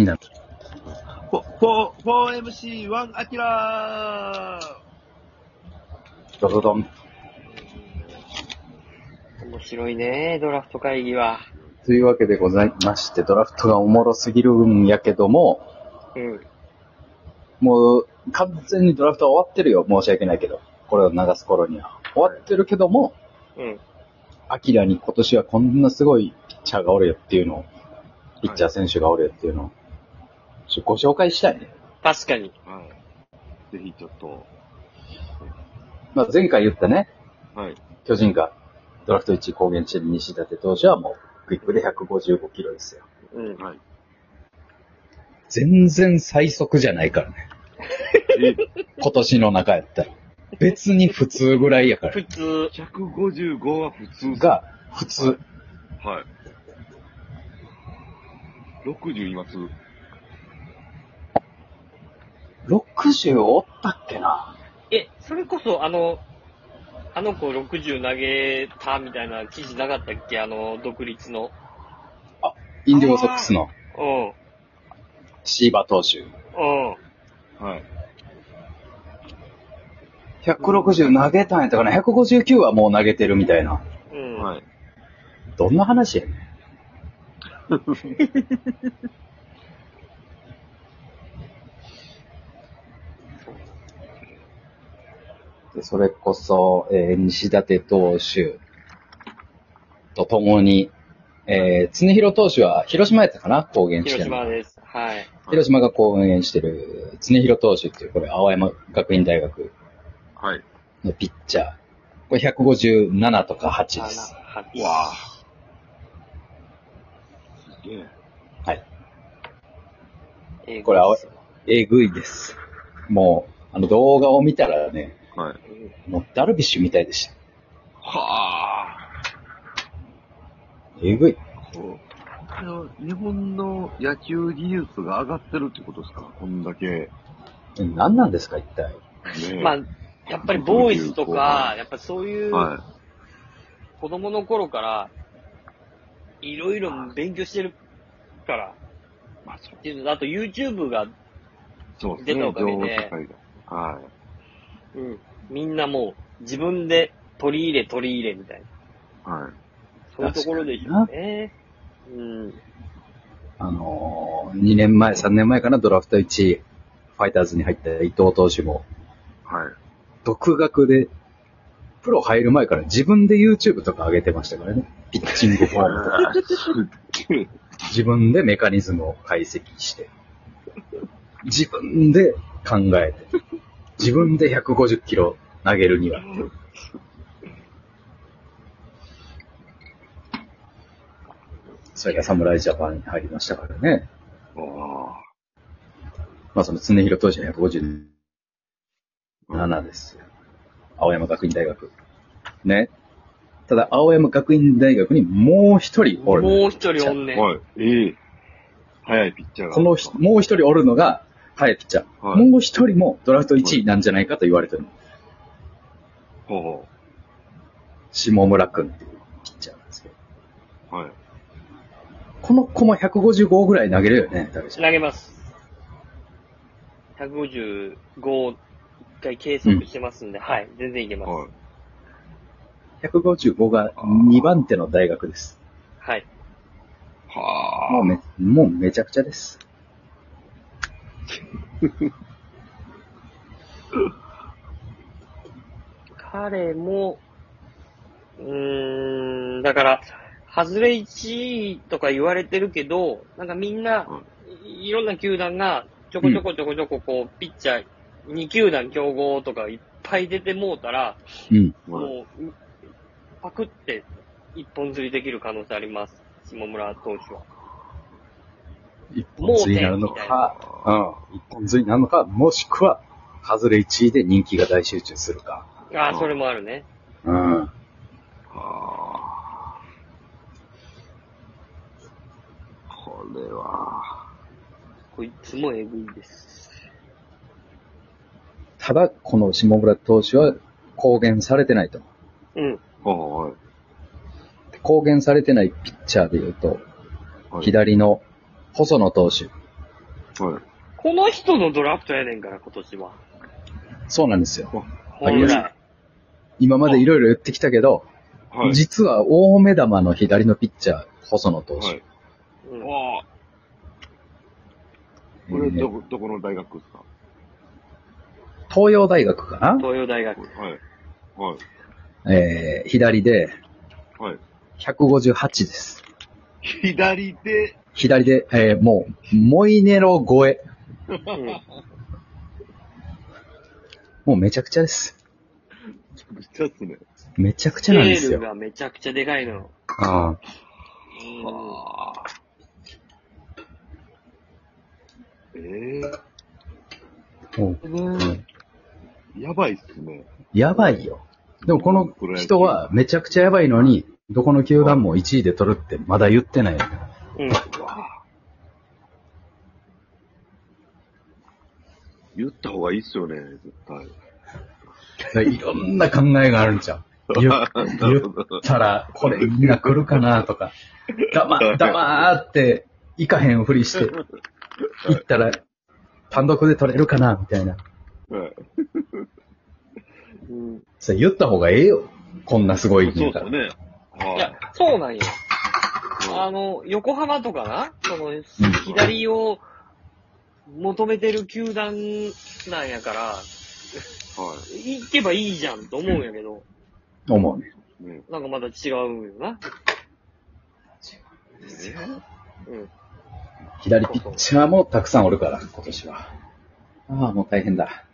になる。フォ、フォ、4MC1 アキラードドドン。面白いね、ドラフト会議は。というわけでございまして、ドラフトがおもろすぎるんやけども、うん。もう完全にドラフトは終わってるよ。申し訳ないけど。これを流す頃には。終わってるけども、うん。アキラに今年はこんなすごいピッチャーがおるよっていうのを、ピッチャー選手がおるよっていうのを、ちょご紹介したいね。確かに。はい。ぜひちょっと、まあ、前回言ったね、はい。巨人がドラフト1位公言してる西舘投手はもう、クイックで155キロですよ。うん。はい。全然最速じゃないからね。え、今年の中やったら。別に普通ぐらいやから。普通。155は普通が、普通。はい。60います60おったっけなえ、それこそ、あの、あの子60投げたみたいな記事なかったっけ？あの、独立の。インディゴソックスのうん。シーバ投手。うん。はい。160投げたんやったかな ?159 はもう投げてるみたいな。うん。はい。どんな話やねん。それこそ、えー西舘投手とともに、えー、常広投手は広島やったかな公言して広るの島です。はい。広島が公演してる常広投手っていう、これ、青山学院大学はい。のピッチャー。これ157とか8です。はわあ。すげえ。はい。英語これえぐいです。もう、あの動画を見たらね、はい。もうダルビッシュみたいでした。はあ。えぐい。あの日本の野球技術が上がってるってことですか？こんだけ。何なんですか、一体。えまあ、やっぱりボーイズとか、やっぱそういうは子供の頃から、いろいろ勉強してるから、い。まあ、そうっていうのとあと YouTube が、そうですね。出たおかげで情報会がはい。うん、みんなもう自分で取り入れ取り入れみたいな。はい。そういうところでしょうね。うん。あのー、2年前、3年前かな、ドラフト1位、ファイターズに入った伊藤投手も、はい。独学で、プロ入る前から自分で YouTube とか上げてましたからね。ピッチングフォームとか。自分でメカニズムを解析して、自分で考えて、自分で150キロ投げるには。それが侍ジャパンに入りましたからね。あまあその常広投手は157ですよ。青山学院大学。ね。ただ、青山学院大学にもう一人おる。もう一人おんねん。はい。ええ早いピッチャーが。この人、もう一人おるのが、はい、ピッチャー。はいもう一人もドラフト1位なんじゃないかと言われてるの。ほうほ下村くんっていうピッチャーなんですけど。う。はい。この子も155ぐらい投げるよね、投げます。155一回計測してますんで、はい、全然いけます。はい。155が2番手の大学です。はい。はあ。もうめ、もうめちゃくちゃです。彼も、うーん、だから、外れ1位とか言われてるけど、なんかみんな、いいろんな球団が、ちょこちょこちょこちょここう、ピッチャー、2球団競合とかいっぱい出てもうたら、うん。もう、パクって一本釣りできる可能性あります。下村投手は。一本釣りになるのか、うん。一本釣りになるのか、もしくは、外れ1位で人気が大集中するか。ああ、それもあるね。うん。はあ。これは。こいつもえぐいです。ただ、この下村投手は公言されてないと。うん。はい。公言されてないピッチャーで言うと、はい。左の細野投手。はい。この人のドラフトやねんから、今年は。そうなんですよ。本来。今までいろいろ言ってきたけど、はい。実は大目玉の左のピッチャー、細野投手。はい。うんわあ。これ、どこ、どこの大学ですか？東洋大学かな？東洋大学。はい。はい。えー、左ではい。158です。左手、左で、えー、もう、モイネロ超え。うん。もうめちゃくちゃです。めっちゃっすね。めちゃくちゃなんですよ。スケールがめちゃくちゃでかいの。ああはあ。ええもうー。やばいっすね。やばいよ。でもこの人はめちゃくちゃやばいのに、どこの球団も1位で取るってまだ言ってない。うん。うわあ。言った方がいいっすよね、絶対。いろんな考えがあるんちゃう。言っ 言ったら、これみんな来るかなとか、黙、黙って、行かへんふりして、行ったら、単独で取れるかなみたいな。はい。うんそれ言った方がええよ。こんなすごいそうんから。っすよね。はいや、そうなんよ。うんあの、横浜とかな、その、左を求めてる球団なんやから、はい。行けばいいじゃんと思うんやけど、思うね。ねなんかまた違うんよな。えうん。左ピッチャーもたくさんおるから、今年は。ああ、もう大変だ。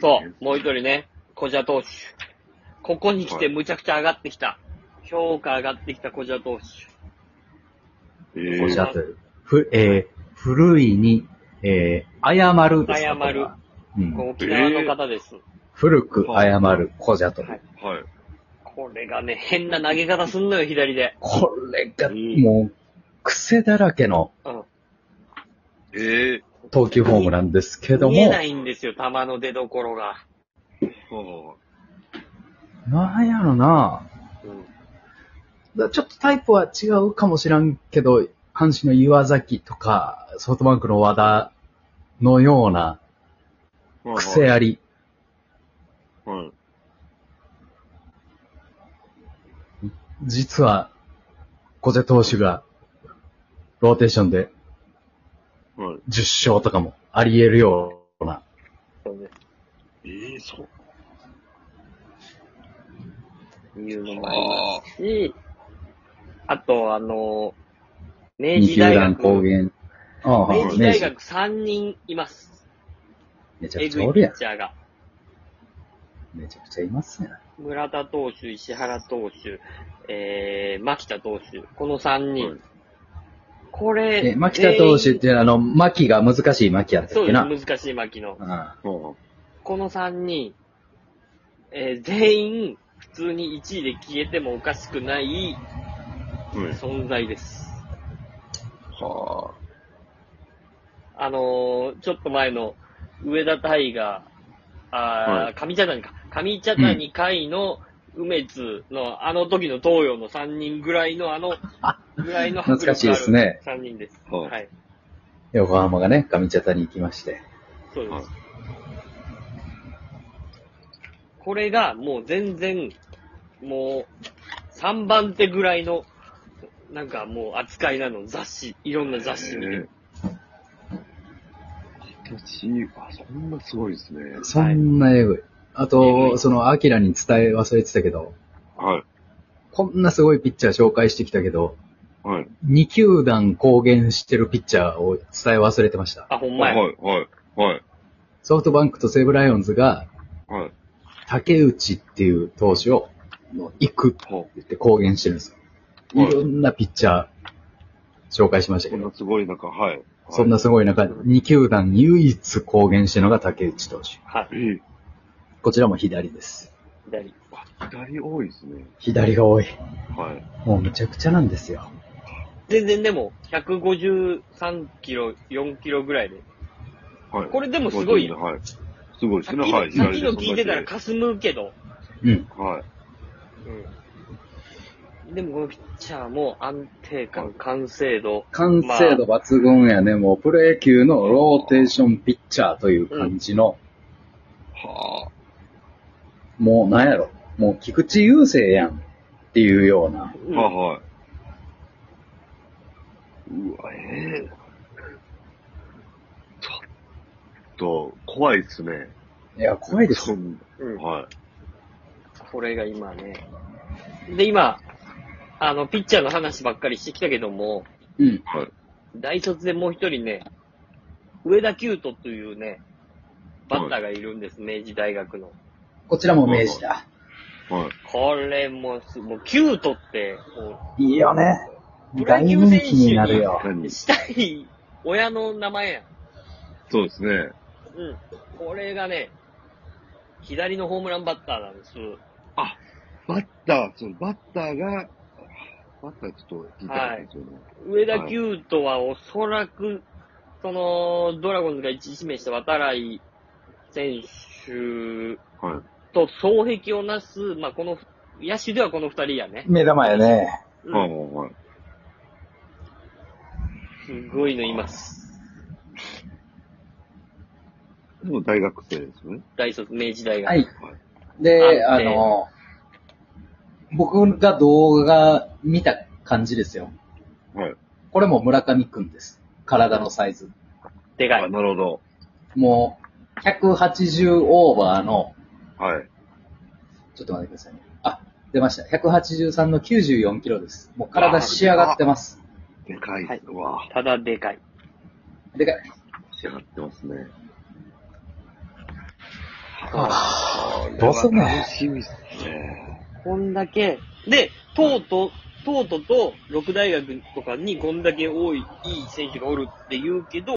そう、もう一人ね、小蛇投手。ここに来てむちゃくちゃ上がってきた。評価上がってきた小蛇投手。えこうじゃー、とふ、えー、古いに、えー、謝るですか謝る。うん。沖縄の方です。古く謝る、こじゃと。はいはい。これがね、変な投げ方すんのよ、左で。これが、うんもう、癖だらけのうん。ええ投球フォームなんですけども見えな、いんですよ、球の出所が。ー。はなんやろなうん。だちょっとタイプは違うかもしらんけど、阪神の岩崎とか、ソフトバンクの和田のようなあ癖あり。はい。実は、小瀬投手が、ローテーションではい。10勝とかもあり得るような。そうです。ええそう。いうのもありますし、あと、あの、明治大学、公言。ああ、はい明治大学3人います。めちゃエグいくちゃおるやん。ピッチャーが。めちゃくちゃいますね。村田投手、石原投手、えー、牧田投手、この3人。はいこれ、え、牧田投手っていうのは、あの、牧が難しい牧やったそうでっけな。す、難しい牧の。うんはこの3人、えー全員、普通に1位で消えてもおかしくない。存在です。はあのーちょっと前の上田大河、あはいー上茶谷か。上茶谷会の梅津のあの時の東洋の3人ぐらいのあの、ぐらいの懐かしいですね3人です。はいはい。横浜がね、上茶谷に行きまして。そうです。はいこれがもう全然、もう3番手ぐらいの、なんかもう扱いなの、雑誌、いろんな雑誌見てあ、そんなすごいですね。そんなえぐい。あと、その、アキラに伝え忘れてたけど、はい。こんなすごいピッチャー紹介してきたけど、はい。2球団公言してるピッチャーを伝え忘れてました。あ、ほんはい。まや。はい。はい。ソフトバンクと西武ライオンズが、はい。竹内っていう投手を、行くっては言って公言してるんですよ。はいいろんなピッチャー紹介しましたけど、こんなすごい中、はい。そんなすごい中、2球団唯一公言してるのが竹内投手。はい。ええこちらも左です。左。左多いですね。左が多い。はい。もうむちゃくちゃなんですよ。全然でも、153キロ、4キロぐらいで。はい。これでもすごいよはい。すごいですね。はい。きさっきの聞いてたらかすむけど、うん。はい。でもこのピッチャーも安定感、完成度。完成度抜群やね。もうプロ野球のローテーションピッチャーという感じの、はもうなんやろ。もう菊池雄星やんっていうような。うんあ。はいはい。うわ、ええちょっと、怖いっすね。いや、怖いですうんはい。これが今ね。で、今、あの、ピッチャーの話ばっかりしてきたけども、うん。大卒でもう一人ね、上田九斗というね、バッターがいるんです、明治大学の。こちらも明治だ。はい。これもす、もう、九斗って、もいいよね。プロ大野球選手人気になるよ。う、何したい親の名前やん。そうですね。うん。これがね、左のホームランバッターなんです。バッター、そのバッターが、バッターちょっと聞いたかったんですよね。上田九斗はおそらく、その、ドラゴンズが一位指名した渡来選手はい。と双璧をなす、まあ、この、野手ではこの二人やね。目玉やね。うんはいはいはい。すごいのいます。でも大学生ですね。大卒、明治大学。はい。で、あの、僕が動画見た感じですよ。はい。これも村上くんです。体のサイズ。あ、でかい。なるほど。もう、180オーバーの、はい。ちょっと待ってくださいね。あ、出ました。183の94キロです。もう体仕上がってます。でかい。はいうわただでかい。でかい。仕上がってますね。あーどうすんねん楽しみっすね。こんだけ、で、トート、トートと六大学とかにこんだけ多い、いい選手がおるって言うけど、